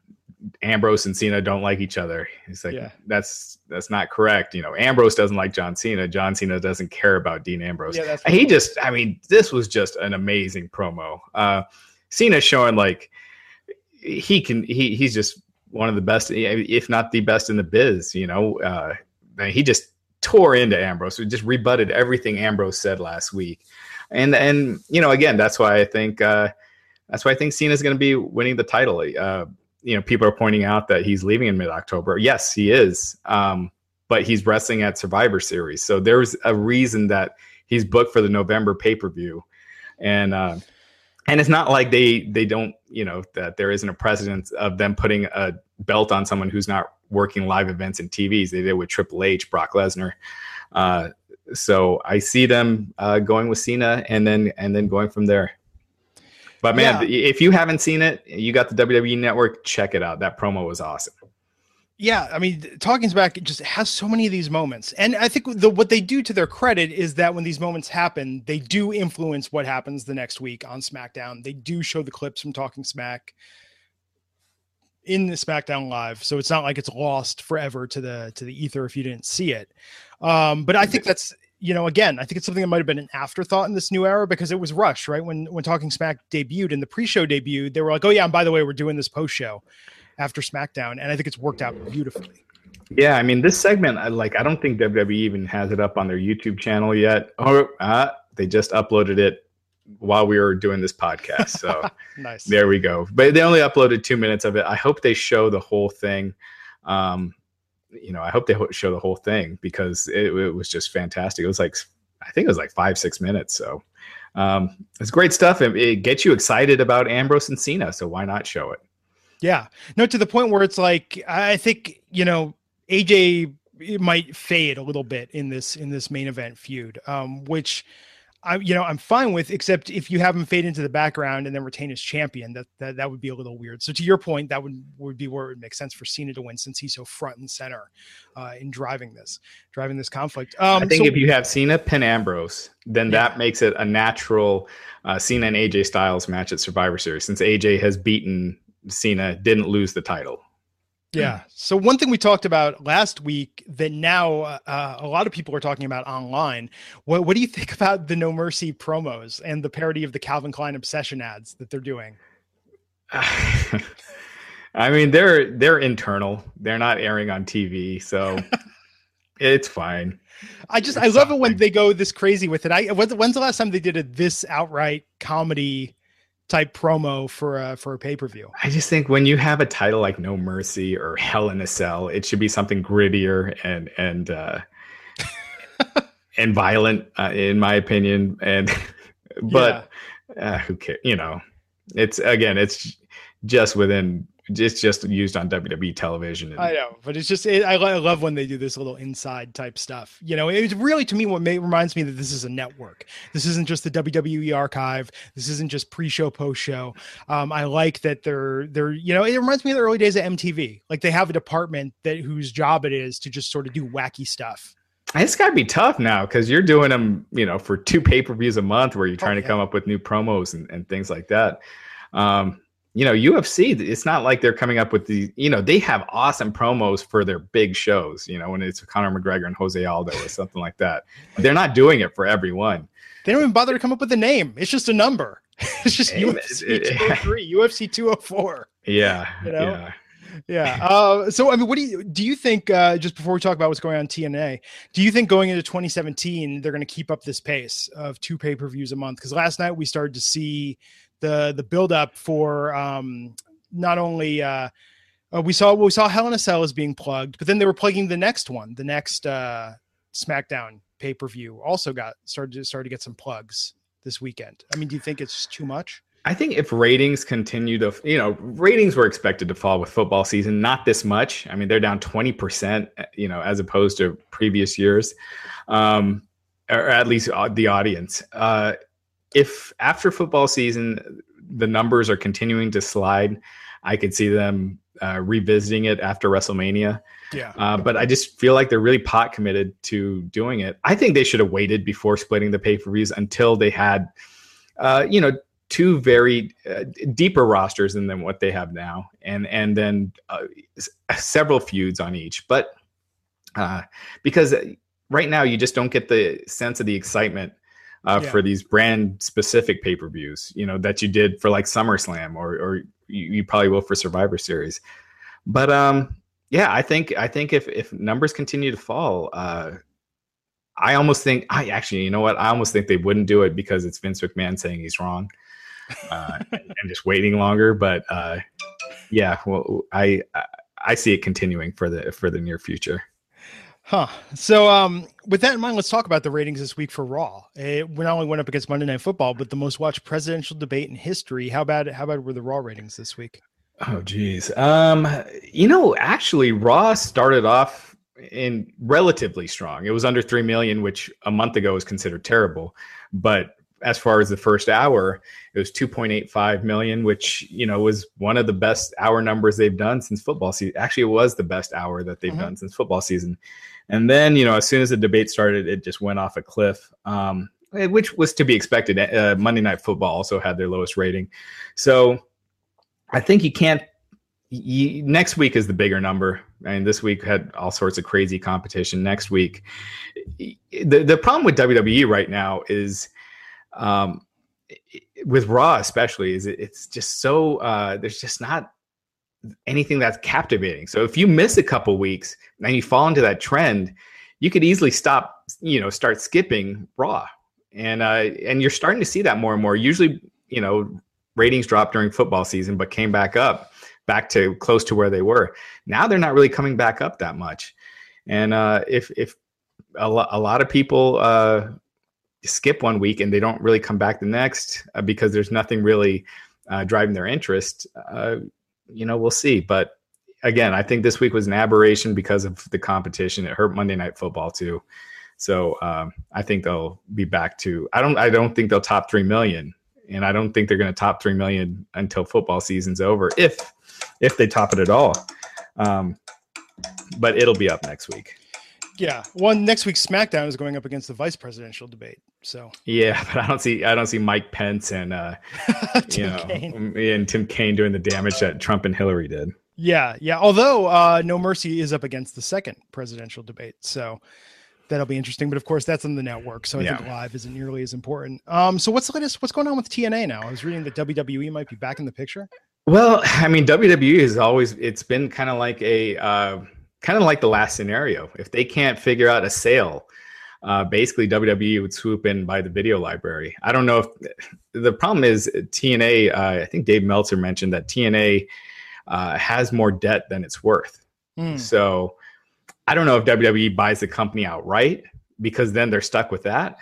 Ambrose and Cena don't like each other. He's like, yeah. that's that's not correct. You know, Ambrose doesn't like John Cena. John Cena doesn't care about Dean Ambrose. Yeah, he cool. just, I mean, this was just an amazing promo. Uh, Cena showing like he can, he he's just one of the best, if not the best in the biz. You know, uh, he just tore into Ambrose. He just rebutted everything Ambrose said last week, and and you know, again, that's why I think uh, that's why I think Cena's going to be winning the title. Uh, you know, people are pointing out that he's leaving in mid October. Yes, he is, um, but he's wrestling at Survivor Series, so there's a reason that he's booked for the November pay per view, and. Uh, and it's not like they they don't you know that there isn't a precedent of them putting a belt on someone who's not working live events and TVs. They did with Triple H, Brock Lesnar. Uh, so I see them uh, going with Cena and then and then going from there. But man, yeah. if you haven't seen it, you got the WWE Network. Check it out. That promo was awesome yeah, I mean, Talking Smack just has so many of these moments, and I think the, what they do to their credit is that when these moments happen, they do influence what happens the next week on SmackDown. They do show the clips from Talking Smack in the SmackDown Live, so it's not like it's lost forever to the to the ether if you didn't see it. Um, but I think that's you know, again, I think it's something that might have been an afterthought in this new era because it was rushed, right? When when Talking Smack debuted and the pre-show debuted, they were like, "Oh yeah, and by the way, we're doing this post show." after SmackDown, and I think it's worked out beautifully. Yeah, I mean, this segment, I like, I don't think WWE even has it up on their YouTube channel yet. Or oh, uh, they just uploaded it while we were doing this podcast. So nice. There we go. But they only uploaded two minutes of it. I hope they show the whole thing. Um, you know, I hope they show the whole thing because it, it was just fantastic. It was like, I think it was like five, six minutes. So um, it's great stuff. It, it gets you excited about Ambrose and Cena. So why not show it? Yeah. No, to the point where it's like I think, you know, AJ might fade a little bit in this in this main event feud. Um, which I you know, I'm fine with, except if you have him fade into the background and then retain as champion, that that, that would be a little weird. So to your point, that would would be where it would make sense for Cena to win since he's so front and center uh, in driving this, driving this conflict. Um, I think so, if you have Cena pin Ambrose, then yeah. that makes it a natural uh, Cena and AJ Styles match at Survivor Series, since AJ has beaten Cena didn't lose the title. Yeah. So one thing we talked about last week that now uh, a lot of people are talking about online. What What do you think about the No Mercy promos and the parody of the Calvin Klein obsession ads that they're doing? I mean, they're they're internal. They're not airing on TV, so it's fine. I just it's I love it when they go this crazy with it. I when's the last time they did a this outright comedy type promo for a for a pay per view? I just think when you have a title like No Mercy or Hell in a Cell, it should be something grittier and and uh, and violent, uh, in my opinion. And but yeah. uh, who cares? You know, it's again, it's just within it's just used on WWE television. And, I know, but it's just it, I, I, love when they do this little inside type stuff. You know, it's really to me what may, reminds me that this is a network. This isn't just the WWE archive. This isn't just pre-show, post-show. Um, I like that they're they're you know it reminds me of the early days of MTV. Like they have a department that whose job it is to just sort of do wacky stuff. It's got to be tough now because you're doing them, you know, for two pay per views a month where you're oh, trying oh, yeah. to come up with new promos and, and things like that. Um, you know, UFC, it's not like they're coming up with the, you know, they have awesome promos for their big shows, you know, when it's Conor McGregor and Jose Aldo or something like that. They're not doing it for everyone. They don't even bother to come up with a name. It's just a number. It's just UFC 203, UFC 204. Yeah. You know? Yeah. Yeah. Uh, so, I mean, what do you do? You think uh, just before we talk about what's going on TNA, do you think going into 2017 they're going to keep up this pace of two pay per views a month? Because last night we started to see the the build up for um, not only uh, uh, we saw we saw Hell in a Cell is being plugged, but then they were plugging the next one, the next uh, SmackDown pay per view also got started to started to get some plugs this weekend. I mean, do you think it's too much? I think if ratings continue to, you know, ratings were expected to fall with football season, not this much. I mean, they're down 20%, you know, as opposed to previous years, um, or at least uh, the audience. Uh, if after football season the numbers are continuing to slide, I could see them uh, revisiting it after WrestleMania. Yeah. Uh, but I just feel like they're really pot committed to doing it. I think they should have waited before splitting the pay per views until they had, uh, you know, two very uh, deeper rosters than, than what they have now, and and then uh, several feuds on each. But uh, because right now you just don't get the sense of the excitement uh, yeah. for these brand specific pay per views, you know, that you did for like SummerSlam or, or you, you, probably will for Survivor Series. But um, yeah, I think I think if if numbers continue to fall, uh, I almost think I actually, you know what, I almost think they wouldn't do it because it's Vince McMahon saying he's wrong uh, and just waiting longer. But uh, yeah, well, I I see it continuing for the for the near future. Huh. So, um, with that in mind, let's talk about the ratings this week for Raw. It not only went up against Monday Night Football, but the most watched presidential debate in history. How bad? How bad were the Raw ratings this week? Oh, geez. Um, you know, actually, Raw started off in relatively strong. It was under three million, which a month ago was considered terrible. But as far as the first hour, it was 2.85 million, which you know was one of the best hour numbers they've done since football season. Actually, it was the best hour that they've mm-hmm. done since football season. And then, you know, as soon as the debate started, it just went off a cliff, um, eh, which was to be expected. Uh, Monday Night Football also had their lowest rating. So I think you can't. You, next week is the bigger number. I mean, this week had all sorts of crazy competition. Next week, the the problem with WWE right now is, um, with Raw especially, is it's just so uh, there's just not anything that's captivating. So if you miss a couple weeks and you fall into that trend, you could easily stop, you know, start skipping Raw, and uh, and you're starting to see that more and more. Usually, you know, ratings dropped during football season, but came back up, back to close to where they were. Now they're not really coming back up that much, and uh, if if a, lo- a lot of people uh, skip one week and they don't really come back the next uh, because there's nothing really uh, driving their interest uh, you know, we'll see. But again, I think this week was an aberration because of the competition. It hurt Monday Night Football too. So um, I think they'll be back to. I don't. I don't think they'll top three million, and I don't think they're going to top three million until football season's over, if if they top it at all. Um, but it'll be up next week. Yeah, one next week SmackDown is going up against the vice presidential debate. So yeah, but I don't see I don't see Mike Pence and uh, you know Kaine. and Tim Kaine doing the damage that Trump and Hillary did. Yeah, yeah. Although uh, No Mercy is up against the second presidential debate, so that'll be interesting. But of course, that's on the network, so I yeah. think live isn't nearly as important. Um, so what's the latest? What's going on with TNA now? I was reading that WWE might be back in the picture. Well, I mean, WWE has always it's been kind of like a uh, kind of like the last scenario. If they can't figure out a sale, uh, basically WWE would swoop in by the video library. I don't know if the problem is TNA. Uh, I think Dave Meltzer mentioned that TNA uh, has more debt than it's worth. Mm. So I don't know if WWE buys the company outright because then they're stuck with that,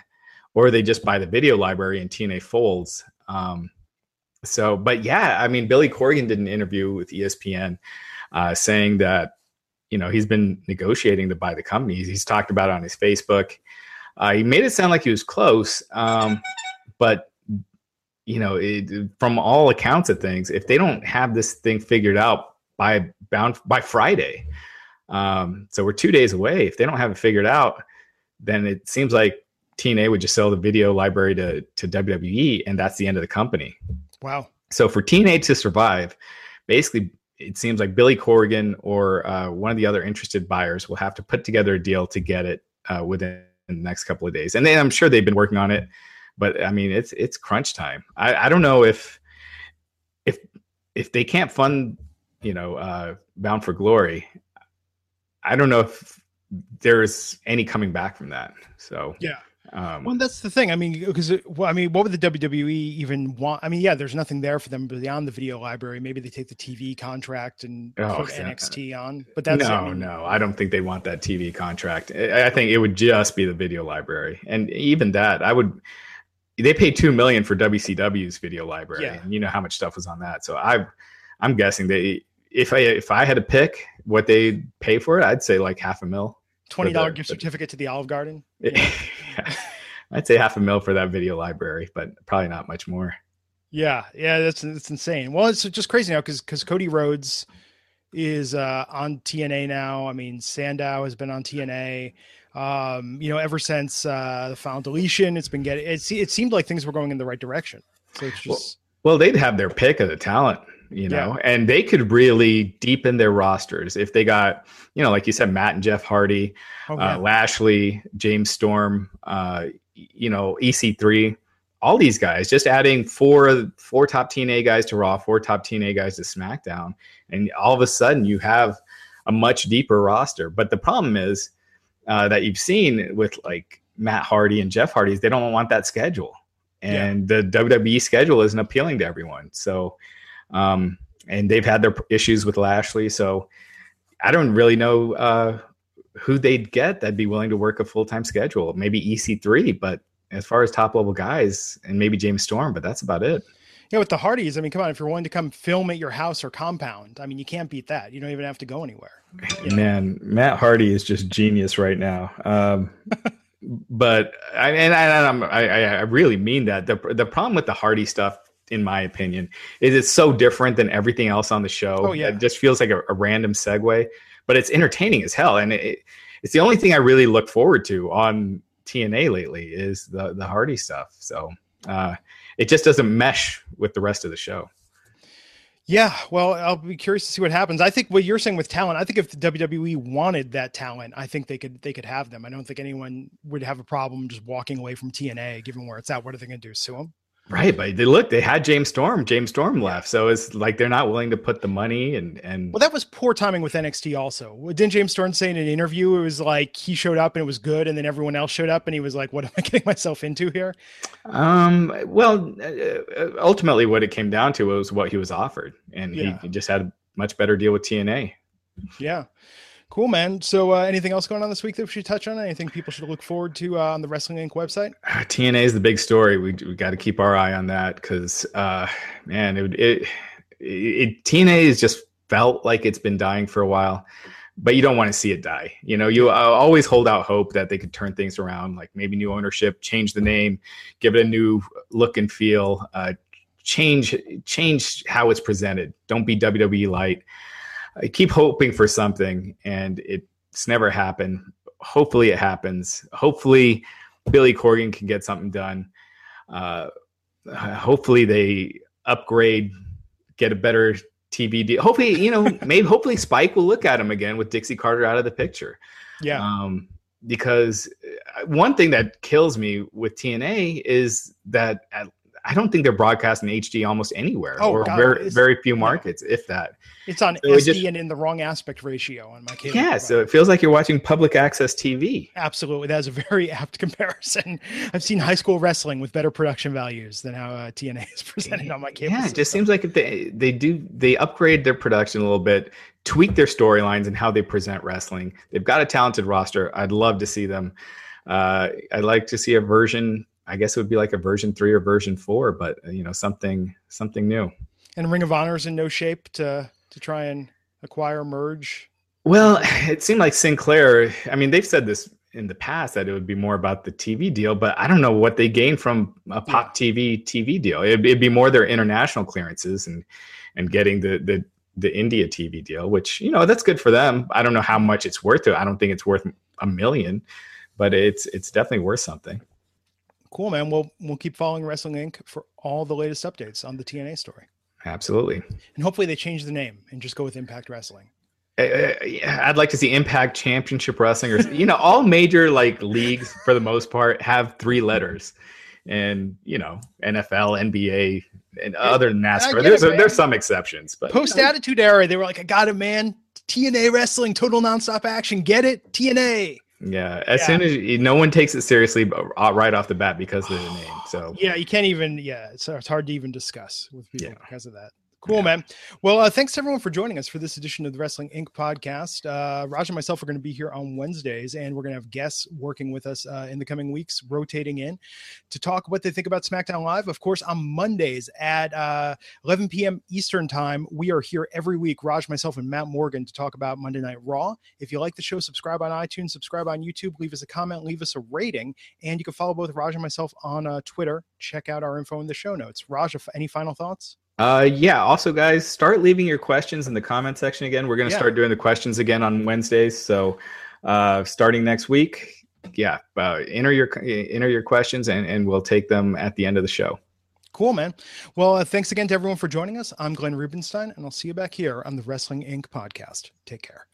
or they just buy the video library and TNA folds. Um, so, but yeah, I mean, Billy Corgan did an interview with ESPN uh, saying that you know he's been negotiating to buy the company. He's, talked about it on his Facebook. Uh, he made it sound like he was close, um, but you know, it, from all accounts of things, if they don't have this thing figured out by bound by Friday, um, so we're two days away. If they don't have it figured out, then it seems like TNA would just sell the video library to to WWE, and that's the end of the company. Wow. So for TNA to survive, basically, it seems like Billy Corgan or uh, one of the other interested buyers will have to put together a deal to get it uh, within the next couple of days. And I'm sure they've been working on it but I mean, it's it's crunch time. I, I don't know if if if they can't fund, you know, uh, Bound for Glory. I don't know if there's any coming back from that. So yeah. Um, well, that's the thing. I mean, because well, I mean, what would the WWE even want? I mean, yeah, there's nothing there for them beyond the video library. Maybe they take the TV contract and oh, put NXT on. But that's no, I mean, no. I don't think they want that TV contract. I think it would just be the video library, and even that, I would they paid two million for WCW's video library, yeah. and you know how much stuff was on that. So I, I'm guessing they if I if I had to pick what they pay for it, I'd say like half a mil. Twenty dollar gift certificate to the Olive Garden. Yeah. I'd say half a mil for that video library, but probably not much more. Yeah, yeah, that's that's insane. Well, it's just crazy now because because Cody Rhodes is uh, on TNA now. I mean, Sandow has been on TNA um, you know, ever since uh, the final deletion, it's been getting it. It seemed like things were going in the right direction. So it's just well, well they'd have their pick of the talent, you know, yeah. and they could really deepen their rosters if they got, you know, like you said, Matt and Jeff Hardy, oh, uh, Lashley, James Storm, uh, you know, EC3 all these guys, just adding four four top TNA guys to Raw, four top TNA guys to SmackDown, and all of a sudden you have a much deeper roster. But the problem is uh, that you've seen with like Matt Hardy and Jeff Hardy is they don't want that schedule, and yeah. the WWE schedule isn't appealing to everyone. So, um, and they've had their issues with Lashley. So, I don't really know uh, who they'd get that'd be willing to work a full time schedule. Maybe EC3, but as far as top level guys, and maybe James Storm, but that's about it. Yeah, with the Hardys, I mean, come on, if you're willing to come film at your house or compound, I mean, you can't beat that. You don't even have to go anywhere. Man, Matt Hardy is just genius right now. Um, but I and I, I, I really mean that. The the problem with the Hardy stuff, in my opinion, is it's so different than everything else on the show. Oh yeah, it just feels like a, a random segue, but it's entertaining as hell, and it, it's the only thing I really look forward to on TNA lately is the the Hardy stuff. So. Uh, it just doesn't mesh with the rest of the show. Yeah, well, I'll be curious to see what happens. I think what you're saying with talent, I think if the WWE wanted that talent, I think they could they could have them. I don't think anyone would have a problem just walking away from TNA, given where it's at. What are they going to do? Sue them? Right, but they look, they had James Storm. James Storm left, so it's like they're not willing to put the money and and. Well, that was poor timing with NXT. Also, didn't James Storm say in an interview it was like he showed up and it was good, and then everyone else showed up and he was like, "What am I getting myself into here?" Um. Well, uh, ultimately, what it came down to was what he was offered, and yeah. he just had a much better deal with TNA. Yeah. Cool, man. So, uh, anything else going on this week that we should touch on? Anything people should look forward to uh, on the Wrestling Inc. website? Uh, TNA is the big story. We we got to keep our eye on that because, uh, man, it, it, it TNA has just felt like it's been dying for a while, but you don't want to see it die. You know, you uh, always hold out hope that they could turn things around, like maybe new ownership, change the name, give it a new look and feel, change change how it's presented. Don't be WWE light. I keep hoping for something, and it's never happened. Hopefully, it happens. Hopefully, Billy Corgan can get something done. Uh, hopefully, they upgrade, get a better TV deal. Hopefully, you know, maybe hopefully Spike will look at him again with Dixie Carter out of the picture. Yeah. Um, because uh, one thing that kills me with TNA is that at, I don't think they're broadcasting HD almost anywhere, Oh, or God, very very few markets, if that. It's on So it SD just- and in the wrong aspect ratio on my cable. Yeah, so it feels like you're watching public access TV. absolutely, that's a very apt comparison. I've seen high school wrestling with better production values than how uh, TNA is presented on my cable. Yeah, it just seems like if they they do they upgrade their production a little bit, tweak their storylines and how they present wrestling. They've got a talented roster. I'd love to see them. Uh, I'd like to see a version. I guess it would be like a version three or version four, but uh, you know something something new. and Ring of Honor is in no shape to to try and acquire merge. Well, it seemed like Sinclair. I mean, they've said this in the past that it would be more about the TV deal, but I don't know what they gain from a pop TV TV deal. It'd, it'd be more their international clearances and and getting the the the India TV deal, which you know that's good for them. I don't know how much it's worth. I don't think it's worth a million, but it's it's definitely worth something. Cool, man. We'll we'll keep following Wrestling Inc. for all the latest updates on the TNA story, Absolutely. and hopefully they change the name and just go with Impact Wrestling. Uh, I'd like to see Impact Championship Wrestling, or you know, all major like leagues for the most part have three letters, and you know, NFL, NBA, and other than NASCAR. There's it, there's some exceptions, but Post Attitude Era, they were like, "I got it, man." TNA Wrestling, total nonstop action. Get it? TNA. Yeah, as Yeah. soon as you, no one takes it seriously but, uh, right off the bat because of the name. So Yeah, you can't even. Yeah, it's, it's hard to even discuss with people Yeah. because of that. Cool, man. Well, uh, thanks everyone for joining us for this edition of the Wrestling Inc. podcast. Uh, Raj and myself are going to be here on Wednesdays, and we're going to have guests working with us uh, in the coming weeks, rotating in to talk what they think about SmackDown Live. Of course, on Mondays at uh, 11 p.m. Eastern Time, we are here every week, Raj, myself, and Matt Morgan, to talk about Monday Night Raw. If you like the show, subscribe on iTunes, subscribe on YouTube, leave us a comment, leave us a rating, and you can follow both Raj and myself on uh, Twitter. Check out our info in the show notes. Raj, any final thoughts? Uh, yeah. Also, guys, start leaving your questions in the comment section again. We're going to Yeah. start doing the questions again on Wednesdays. So, uh, starting next week, yeah, uh, enter your enter your questions, and and we'll take them at the end of the show. Cool, man. Well, uh, thanks again to everyone for joining us. I'm Glenn Rubenstein, and I'll see you back here on the Wrestling Inc. podcast. Take care.